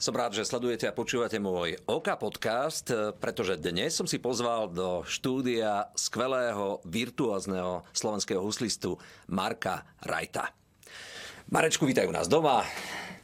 Som rád, že sledujete a počúvate môj OK podcast, pretože dnes som si pozval do štúdia skvelého, virtuózneho slovenského huslistu Marka Rajta. Marečku, vítajú nás doma.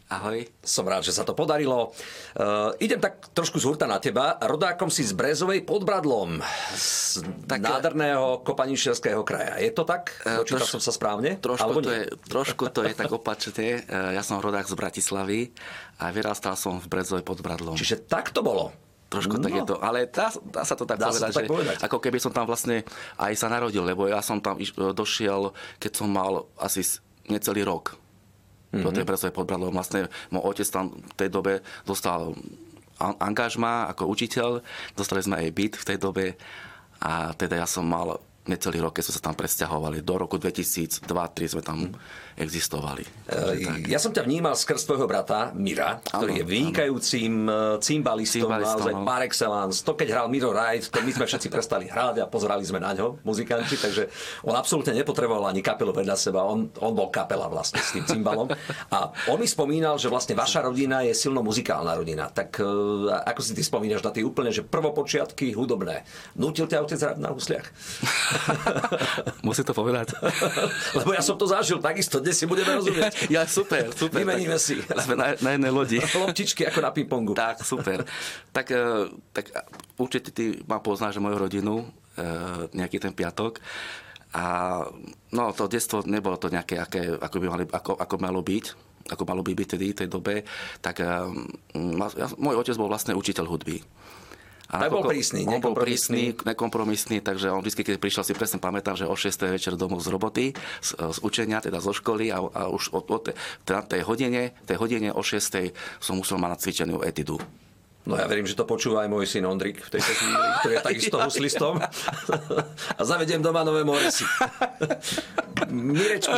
Ahoj. Som rád, že sa to podarilo. Uh, idem tak trošku z hurta na teba. Rodákom si z Brezovej pod Bradlom, z tak, nádherného Kopaničerského kraja. Je to tak? Uh, Dočítal som sa správne? Trošku to, je, trošku to je tak opačne. Ja som rodák z Bratislavy a vyrastal som v Brezovej pod Bradlom. Čiže tak to bolo? Trošku no. tak je to, ale dá, dá sa to tak dá povedať, to tak že povedať. ako keby som tam vlastne aj sa narodil, lebo ja som tam došiel, keď som mal asi necelý rok mm-hmm. do tej Bresovej pod Bradlom. Vlastne môj otec tam v tej dobe dostal angažma ako učiteľ, dostali sme aj byt v tej dobe a teda ja som mal necelý rok, keď sme sa tam presťahovali. Do roku 2002-2003 sme tam existovali. E, ja som ťa vnímal skrz tvojho brata Mira, ktorý ano, je vynikajúcim ano. E, cymbalistom, naozaj no. par excellence. To, keď hral Miro Ride, to my sme všetci prestali hrať a pozerali sme na ňo, muzikanti, takže on absolútne nepotreboval ani kapelu vedľa seba. On, on bol kapela vlastne s tým cymbalom. A on mi spomínal, že vlastne vaša rodina je silno muzikálna rodina. Tak e, ako si ty spomínaš na tie úplne, že prvopočiatky hudobné. Nutil ťa otec hrať na husliach? Musí to povedať. Lebo ja som to zažil takisto, dnes si budeme rozumieť. Ja, super, super. Vymeníme si. Sme na, na jednej lodi. Lomtičky ako na pingpongu. Tak, super. Tak, e, tak určite ty ma poznáš, moju rodinu, e, nejaký ten piatok. A no, to detstvo nebolo to nejaké, aké, ako, by mali, ako, ako malo byť ako malo by byť tedy v tej dobe, tak um, ja, môj otec bol vlastne učiteľ hudby. A tak bol prísny, on bol prísny, nekompromisný, takže on vždy, keď prišiel, si presne pamätám, že o 6. večer domov z roboty, z, z učenia, teda zo školy a, a už od, od tej, tej, hodine, tej hodine o 6. som musel mať nacvičenú etidu. No ja verím, že to počúva aj môj syn Ondrik v tejto chvíli, ktorý je takisto huslistom. A zavediem doma nové moresy. Mirečku,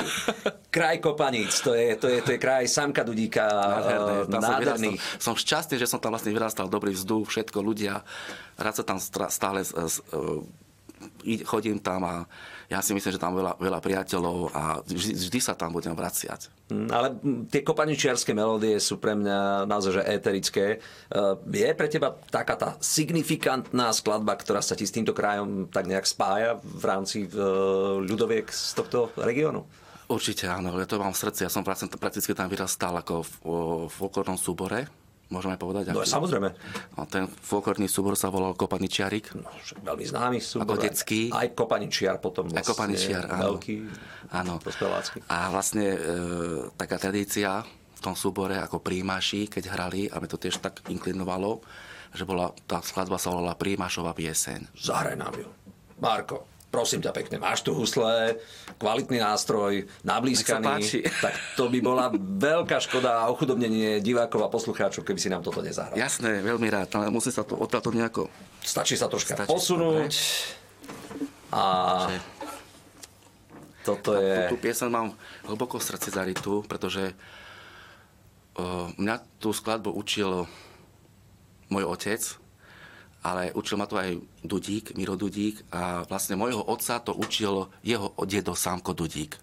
kraj Kopaníc, to je, to je, to je kraj Samka Dudíka, nádherný. Som, som šťastný, že som tam vlastne vyrastal, dobrý vzduch, všetko, ľudia. Rád sa tam stále chodím tam a ja si myslím, že tam veľa, veľa priateľov a vždy, vždy sa tam budem vraciať. Mm, ale tie kopaničiarske melódie sú pre mňa naozaj že éterické. E, je pre teba taká tá signifikantná skladba, ktorá sa ti s týmto krajom tak nejak spája v rámci e, ľudoviek z tohto regiónu? Určite áno, ja to mám v srdci. Ja som prakticky tam vyrastal ako v, v folklórnom súbore Môžeme povedať? No, aký? samozrejme. No, ten folklorný súbor sa volal Kopaničiarik. No, veľmi známy súbor. Ako detský. Aj, aj Kopaničiar potom vlastne. Aj Kopaničiar, áno. Veľký áno. A vlastne e, taká tradícia v tom súbore ako príjimaši, keď hrali, a mi to tiež tak inklinovalo, že bola, tá skladba sa volala Príjimašová pieseň. Zahraj nám ju. Marko prosím ťa pekne, máš tu husle, kvalitný nástroj, nablískaný, tak to by bola veľká škoda a ochudobnenie divákov a poslucháčov, keby si nám toto nezahral. Jasné, veľmi rád, ale musí sa to odtiaľto nejako... Stačí sa troška Stačí posunúť a toto je... Tú, tú piesen mám hlboko v srdci zarytú, pretože uh, mňa tú skladbu učil môj otec, ale učil ma to aj Dudík, Miro Dudík a vlastne môjho otca to učil jeho dedo Sámko Dudík.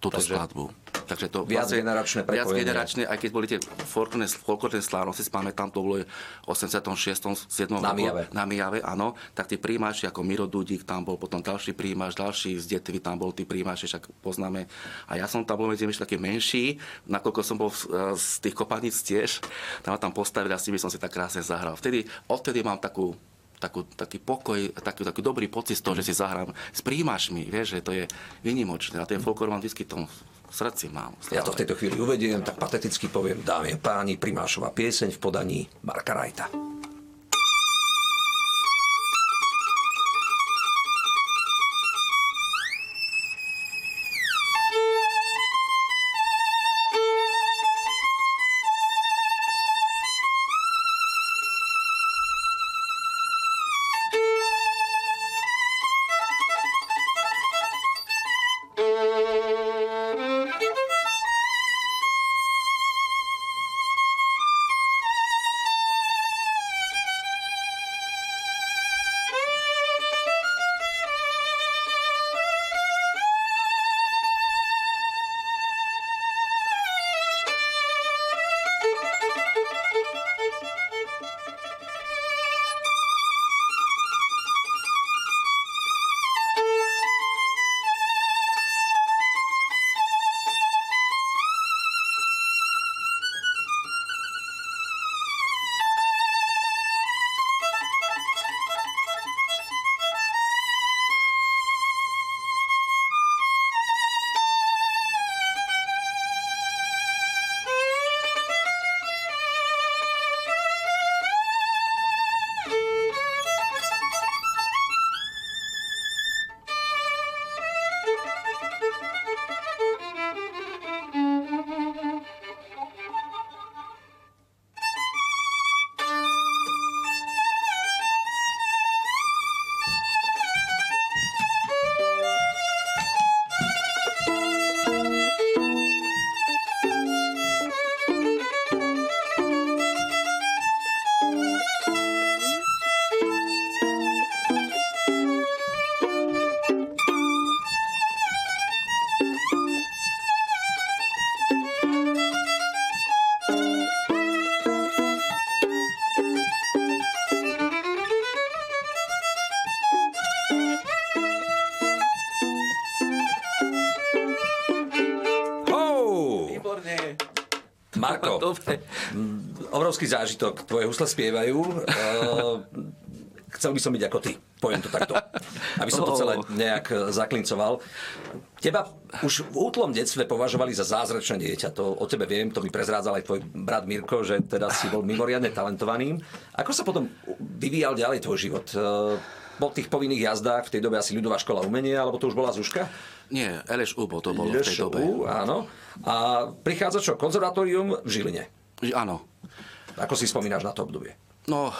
Túto Takže... skladbu. Takže to viac vlastne, generačné. Viac generačné, aj keď boli tie folklórne slávnosti, si pamätám, to bolo v 86. 7. Na Mijave. Na Mijave, áno. Tak tí príjimači ako Miro Dudík, tam bol potom ďalší príjimač, ďalší z Detvy, tam bol tí príjimači, však poznáme. A ja som tam bol medzi ešte taký menší, nakoľko som bol z tých kopaníc tiež, tam tam postavili a s tými som si tak krásne zahral. Vtedy, odtedy mám takú takú, taký pokoj, taký, taký dobrý pocit z toho, že si zahrám s príjimačmi, vieš, že to je vynimočné. A ten folklor mám vždy tom v srdci mám. Stále. Ja to v tejto chvíli uvediem, tak pateticky poviem, dámy a páni, primášová pieseň v podaní Marka Rajta. Marko, Dobre. obrovský zážitok. Tvoje husle spievajú. Chcel by som byť ako ty. Poviem to takto. Aby som to celé nejak zaklincoval. Teba už v útlom detstve považovali za zázračné dieťa. To o tebe viem, to mi prezrádzal aj tvoj brat Mirko, že teda si bol mimoriadne talentovaným. Ako sa potom vyvíjal ďalej tvoj život? po tých povinných jazdách, v tej dobe asi ľudová škola umenia, alebo to už bola Zuška? Nie, LŠU bol to bolo LŠU, v tej dobe. áno. A prichádza čo, konzervatórium v Žiline? Áno. Ako si spomínaš na to obdobie? No,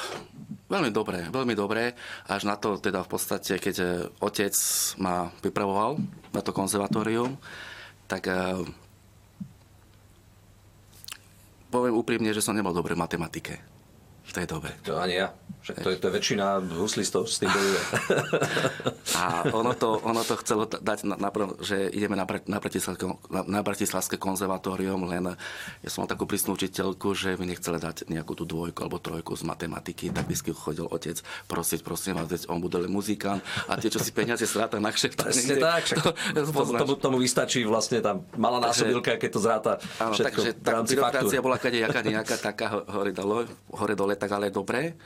veľmi dobre, veľmi dobre. Až na to teda v podstate, keď eh, otec ma pripravoval na to konzervatórium, tak uh, poviem úprimne, že som nebol dobrý v matematike v tej dobe. To ani ja. Však to je, to je väčšina huslistov s tým bojuje. A ono to, ono to chcelo dať, na, na, že ideme na, na, Bratislavské, na, na Bratislavské konzervatórium, len ja som mal takú prísnu učiteľku, že mi nechcela dať nejakú tú dvojku alebo trojku z matematiky, tak vždy chodil otec prosiť, prosím vás, on bude muzikant a tie, čo si peniaze stráta na kšeft. Presne tak, však to, tomu, tomu, vystačí vlastne tam malá násobilka, keď to zráta áno, takže tá byrokracia bola kadejaká nejaká taká hore dole, hore dole, tak ale dobre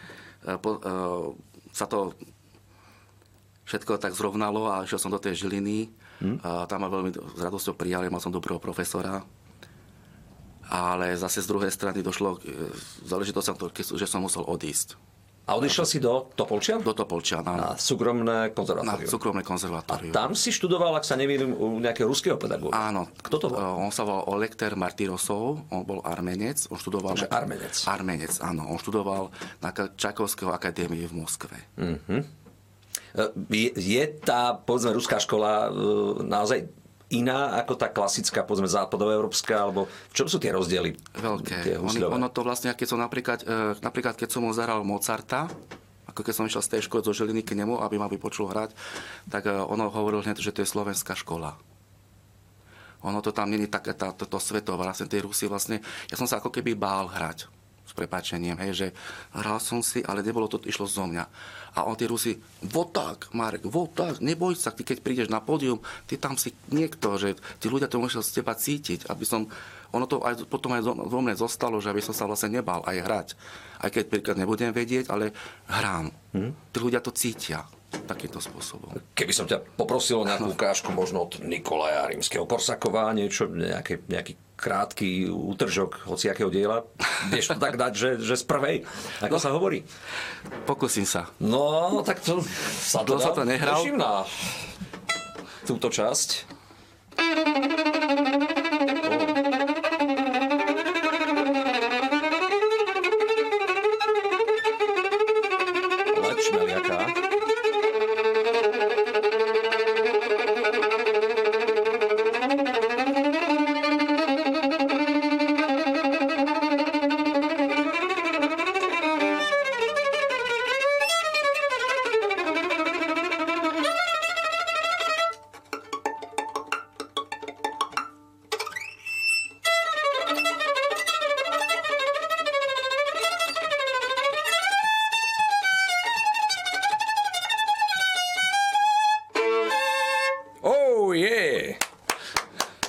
po, e, sa to všetko tak zrovnalo a išiel som do tej Žiliny. Hmm. A tam ma veľmi s radosťou prijali, mal som dobrého profesora. Ale zase z druhej strany došlo k e, záležitosti, že som musel odísť. A odišiel si do Topolčia? Do Topolčia, áno. Na súkromné konzervatórium. Na súkromné konzervatórium. A tam si študoval, ak sa neviem, u nejakého ruského pedagóga. Áno. Kto to bol? On sa volal Olekter Martirosov, on bol armenec. On študoval... Takže na... armenec. Armenec, áno. On študoval na Čakovského akadémie v Moskve. Uh-huh. Je, je tá, povedzme, ruská škola e, naozaj iná ako tá klasická, povedzme, západoeurópska, alebo v čom sú tie rozdiely? Veľké. Tie ono, ono to vlastne, keď som napríklad, e, napríklad keď som zahral Mozarta, ako keď som išiel z tej školy zo Žiliny k nemu, aby ma vypočul hrať, tak e, ono hovoril hneď, že to je slovenská škola. Ono to tam není také tá, toto svetová, vlastne tie Rusy vlastne, ja som sa ako keby bál hrať s prepáčením, hej, že hral som si, ale nebolo to, išlo zo mňa. A on tí Rusi, vo tak, Marek, vo tak, neboj sa, ty keď prídeš na pódium, ty tam si niekto, že tí ľudia to musel z teba cítiť, aby som, ono to aj, potom aj vo mne zostalo, že aby som sa vlastne nebal aj hrať. Aj keď príklad nebudem vedieť, ale hrám. Hmm? Tí ľudia to cítia takýmto spôsobom. Keby som ťa poprosil o nejakú ukážku možno od Nikolaja Rímskeho Korsakova, niečo, nejaký, nejaký krátky útržok hociakého diela, vieš to tak dať, že, že z prvej, ako no, sa hovorí? Pokúsim sa. No, tak to sa to, to, sa to nehral. na túto časť.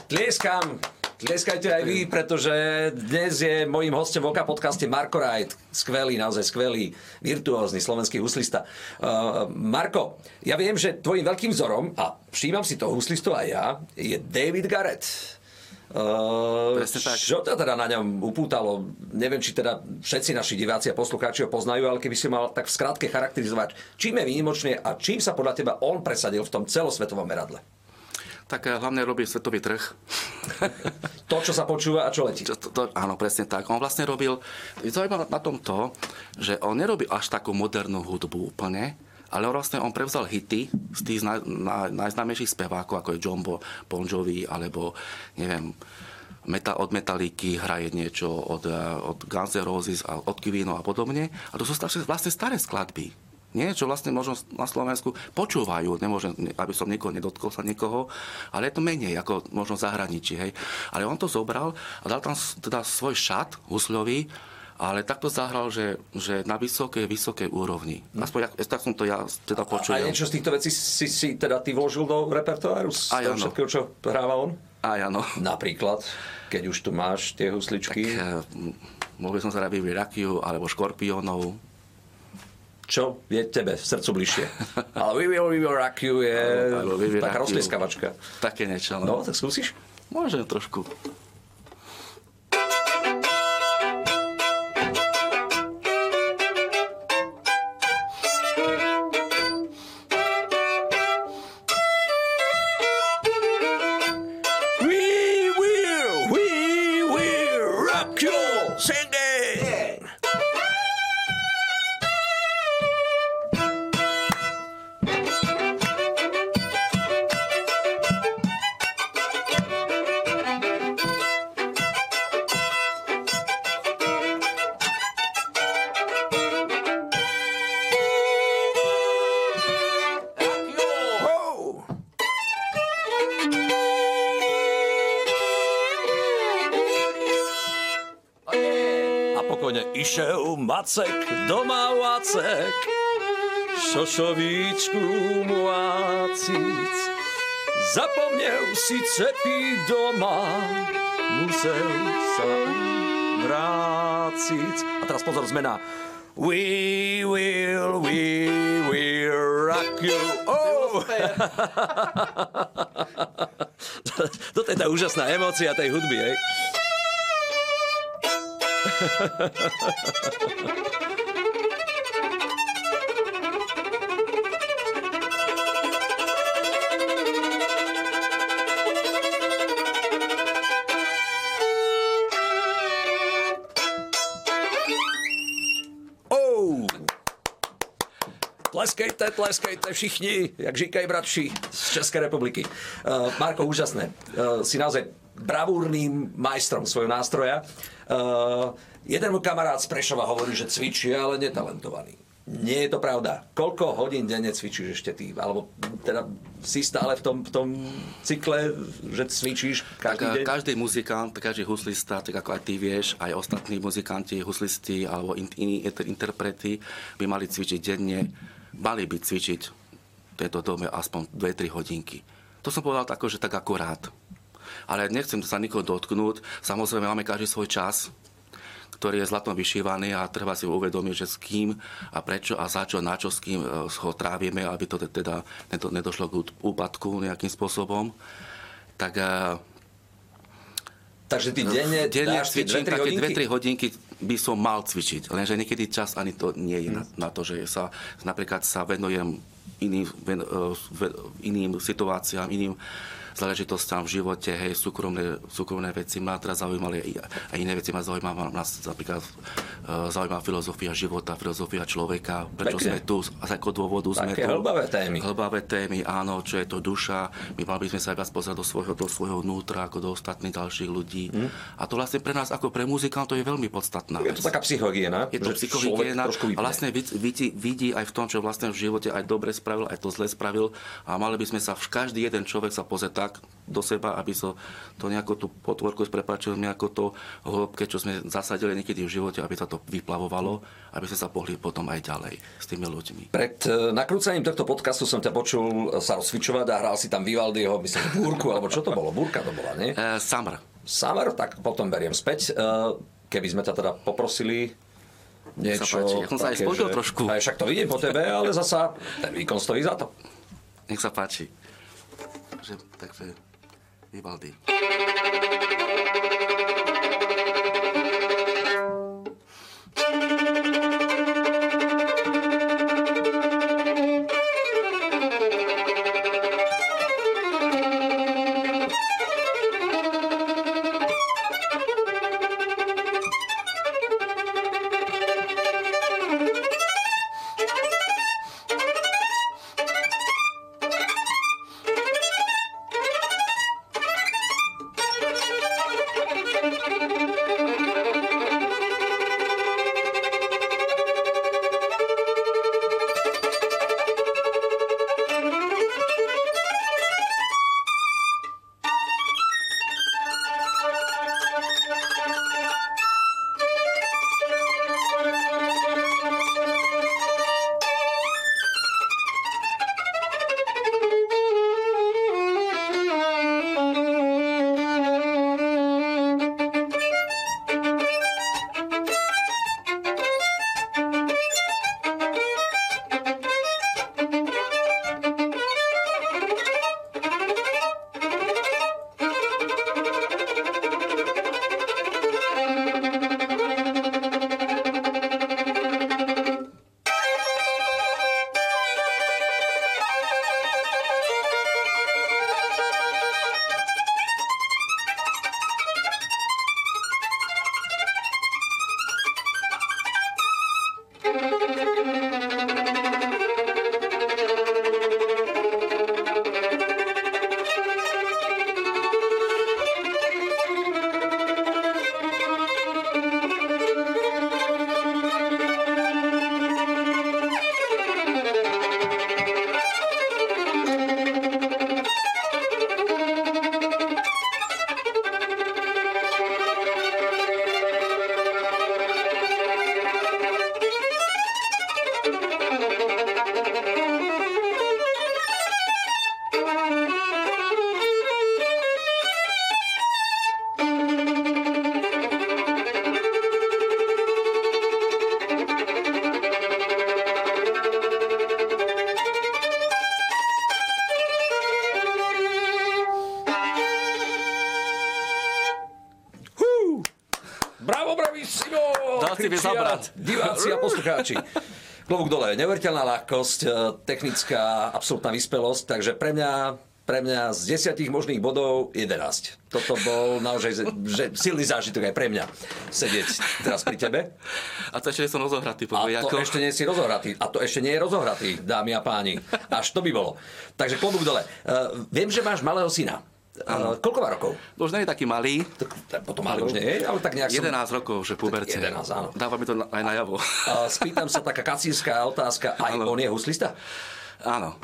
Tlieskam. Tlieskajte aj vy, pretože dnes je mojím hostom v OK podcaste Marko Rajt. Skvelý, naozaj skvelý, virtuózny slovenský huslista. Uh, Marko, ja viem, že tvojim veľkým vzorom, a všímam si to huslistu aj ja, je David Garrett. Uh, tak. Čo to teda na ňom upútalo? Neviem, či teda všetci naši diváci a poslucháči ho poznajú, ale keby si mal tak v skratke charakterizovať, čím je výnimočný a čím sa podľa teba on presadil v tom celosvetovom meradle tak eh, hlavne robí svetový trh. to, čo sa počúva a čo letí. Čo, to, to, áno, presne tak. On vlastne robil, zaujímavé na tom to, že on nerobil až takú modernú hudbu úplne, ale vlastne on prevzal hity z tých naj, naj, najznámejších spevákov, ako je Jumbo, Bon Jovi, alebo neviem, Meta, od Metaliky hraje niečo, od, eh, od Guns N' Roses, od Kivino a podobne. A to sú vlastne staré skladby nie? čo vlastne možno na Slovensku počúvajú. Nemôžem, aby som niekoho nedotkol sa niekoho, ale je to menej ako možno zahraničí. Hej. Ale on to zobral a dal tam teda svoj šat husľový, ale takto zahral, že, že na vysokej, vysokej úrovni. Hm. Aspoň ja, tak som to ja teda počul. A niečo z týchto vecí si, si teda ty vložil do repertoáru? Z toho všetkého, čo hráva on? Aj áno. Napríklad, keď už tu máš tie husličky. Tak, uh, mohol by som sa rakiu alebo škorpiónov. Čo je tebe v srdcu bližšie? Ale We Will, We Will Rock You je taká rozlieskavačka. Také niečo. No. no, tak skúsiš? Môžem trošku. Vacek doma Vacek, šošovíčku muácic. Zapomněl si cepí doma, musel sa vráciť. A teraz pozor, zmena. We will, we will rock you. Oh! Toto je tá úžasná emócia tej hudby, hej? Tleskejte, tleskejte všichni, jak říkají bratři z České republiky. Uh, Marko, úžasné. Uh, si naozaj bravúrnym majstrom svojho nástroja. Uh, jeden môj kamarát z Prešova hovorí, že cvičí, ale netalentovaný. Nie je to pravda. Koľko hodín denne cvičíš ešte ty? Alebo teda si stále v tom, v tom cykle, že cvičíš každý tak, deň? Každý muzikant, každý huslista, tak ako aj ty vieš, aj ostatní muzikanti, huslisti alebo in, iní interprety by mali cvičiť denne. Mali by cvičiť v tejto dome aspoň 2-3 hodinky. To som povedal tako, že tak akurát ale nechcem sa nikoho dotknúť. Samozrejme, máme každý svoj čas, ktorý je zlatom vyšívaný a treba si uvedomiť, že s kým a prečo a za čo, na čo s kým e, ho trávime, aby to teda nedošlo k úpadku nejakým spôsobom. Tak e, Takže ty denne, denne dáš cvičím, 2-3 hodinky? 2-3 hodinky by som mal cvičiť, lenže niekedy čas ani to nie je hmm. na, na to, že sa napríklad sa venujem iným, ven, e, iným situáciám, iným záležitostiam v živote, hej, súkromné, súkromné veci ma teraz zaujímali a iné veci ma zaujímavá, nás napríklad uh, zaujímavá filozofia života, filozofia človeka, prečo Pekne. sme tu, z akého dôvodu Také sme tu. hlbavé témy. Hlbavé témy, áno, čo je to duša. My mali by sme sa viac pozrieť do svojho, do svojho vnútra, ako do ostatných ďalších ľudí. Hmm. A to vlastne pre nás, ako pre muzikantov, je veľmi podstatná Je to taká psychohygiena. Je to psychohygiena a vlastne vidí, vidí aj v tom, čo vlastne v živote aj dobre spravil, aj to zle spravil. A mali by sme sa, v každý jeden človek sa pozrieť tak do seba, aby so to nejako tú potvorku prepačil, nejako to hĺbke, čo sme zasadili niekedy v živote, aby sa to vyplavovalo, aby sme sa pohli potom aj ďalej s tými ľuďmi. Pred e, nakrúcaním tohto podcastu som ťa počul sa rozcvičovať a hral si tam Vivaldiho, myslím, búrku, alebo čo to bolo? Búrka to bola, nie? Uh, summer. Summer, tak potom beriem späť. Uh, keby sme ťa teda poprosili niečo... Ja som sa aj spojil trošku. Aj však to vidím po tebe, ale zasa ten výkon stojí za to. Nech sa páči že, takže Vivaldi. Zabrať. Diváci a poslucháči. Klobúk dole, neuveriteľná ľahkosť, e, technická, absolútna vyspelosť, takže pre mňa pre mňa z desiatich možných bodov 11. Toto bol naozaj že silný zážitok aj pre mňa sedieť teraz pri tebe. A to ešte nie som rozohratý. A to ako... ešte nie si rozohratý. A to ešte nie je rozohratý, dámy a páni. Až to by bolo. Takže klobúk dole. Uh, viem, že máš malého syna. Uh, koľko má rokov? Už nie je taký malý. Tak, potom malý už nie je, ale tak nejak 11 som... rokov, že puberte. 11, áno. Dáva mi to aj najavo. Uh, spýtam sa taká kacínska otázka. Aj ano. on je huslista? Áno.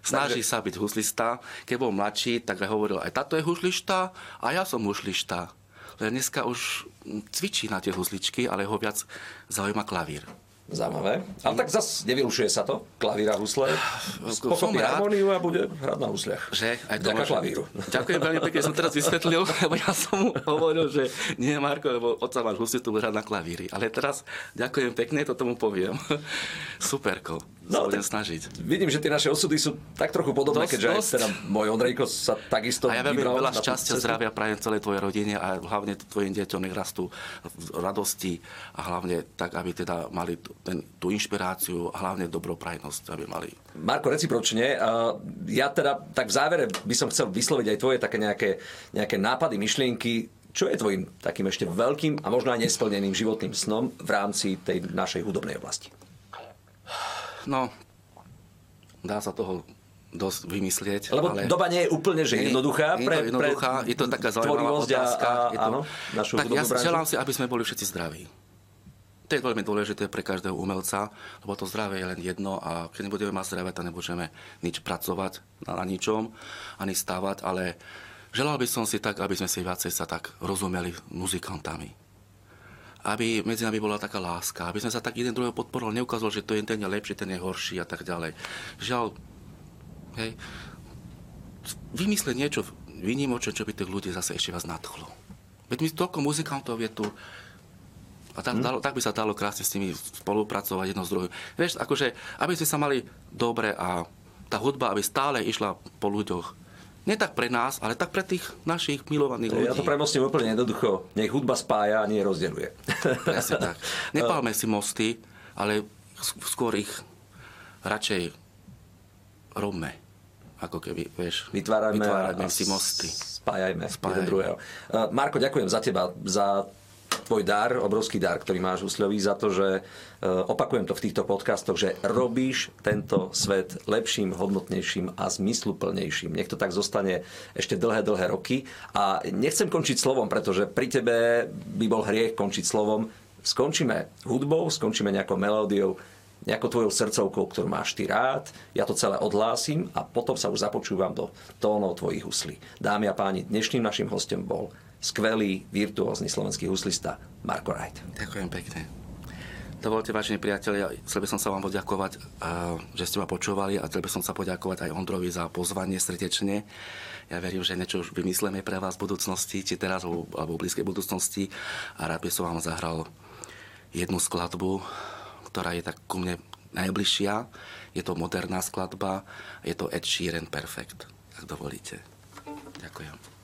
Snaží Takže... sa byť huslista. Keď bol mladší, tak aj hovoril, aj táto je huslista a ja som huslista. Len dneska už cvičí na tie husličky, ale ho viac zaujíma klavír. Zaujímavé. Ale tak zase nevylušuje sa to, klavír a husle. Pochopí harmóniu a bude hrať na husliach. Že? Aj to môže... klavíru. Ďakujem veľmi pekne, som teraz vysvetlil, lebo ja som mu hovoril, že nie, Marko, lebo otca máš huslitu, hrať na klavíri. Ale teraz ďakujem pekne, to tomu poviem. Superko. No, budem snažiť. Vidím, že tie naše osudy sú tak trochu podobné, dosť, keďže dosť. teda môj Ondrejko sa takisto A ja veľmi veľa šťastia, zdravia prajem celej tvojej rodine a hlavne tvojim deťom nech rastú v radosti a hlavne tak, aby teda mali ten, tú inšpiráciu a hlavne dobroprajnosť, aby mali. Marko, recipročne, ja teda tak v závere by som chcel vysloviť aj tvoje také nejaké, nejaké nápady, myšlienky, čo je tvojim takým ešte veľkým a možno aj nesplneným životným snom v rámci tej našej hudobnej oblasti? No, dá sa toho dosť vymyslieť. Lebo ale... doba nie je úplne že jednoduchá. Pre, je to jednoduchá, pre je to taká zaujímavá otázka. A, je to... áno, našu tak ja želám si, aby sme boli všetci zdraví. To je veľmi dôležité pre každého umelca, lebo to zdravie je len jedno a keď nebudeme mať zdravie, tak nebudeme nič pracovať na, na ničom, ani stávať, ale želal by som si tak, aby sme si viacej sa tak rozumeli muzikantami. Aby medzi nami bola taká láska, aby sme sa tak jeden druhého podporovali, neukázal, že to je ten je lepší, ten je horší a tak ďalej. Žiaľ, hej, vymyslieť niečo výnimočné, čo by tých ľudí zase ešte vás nadchlo. Veď my toľko muzikantov je tu, a tak, hmm. dalo, tak by sa dalo krásne s nimi spolupracovať jedno s druhým. Vieš, akože, aby sme sa mali dobre a tá hudba, aby stále išla po ľuďoch. Nie tak pre nás, ale tak pre tých našich milovaných ľudí. Ja to premostím úplne jednoducho. Nech hudba spája a nie rozdeluje. Presne tak. Nepálme si mosty, ale skôr ich radšej robme. Ako keby, vieš, vytvárajme, vytvárajme si mosty. Spájajme, spájajme. jeden druhého. Marko, ďakujem za teba, za tvoj dar, obrovský dar, ktorý máš úsľový za to, že e, opakujem to v týchto podcastoch, že robíš tento svet lepším, hodnotnejším a zmysluplnejším. Nech to tak zostane ešte dlhé, dlhé roky. A nechcem končiť slovom, pretože pri tebe by bol hriech končiť slovom. Skončíme hudbou, skončíme nejakou melódiou, nejakou tvojou srdcovkou, ktorú máš ty rád. Ja to celé odhlásim a potom sa už započúvam do tónov tvojich huslí. Dámy a páni, dnešným našim hostom bol skvelý, virtuózny slovenský huslista Marko Rajt. Ďakujem pekne. Dovolte, vážení priatelia, chcel by som sa vám poďakovať, že ste ma počúvali a chcel by som sa poďakovať aj Ondrovi za pozvanie srdečne. Ja verím, že niečo už vymyslíme pre vás v budúcnosti, či teraz alebo v blízkej budúcnosti. A rád by som vám zahral jednu skladbu, ktorá je tak ku mne najbližšia. Je to moderná skladba, je to Ed Sheeran Perfect, ak dovolíte. Ďakujem.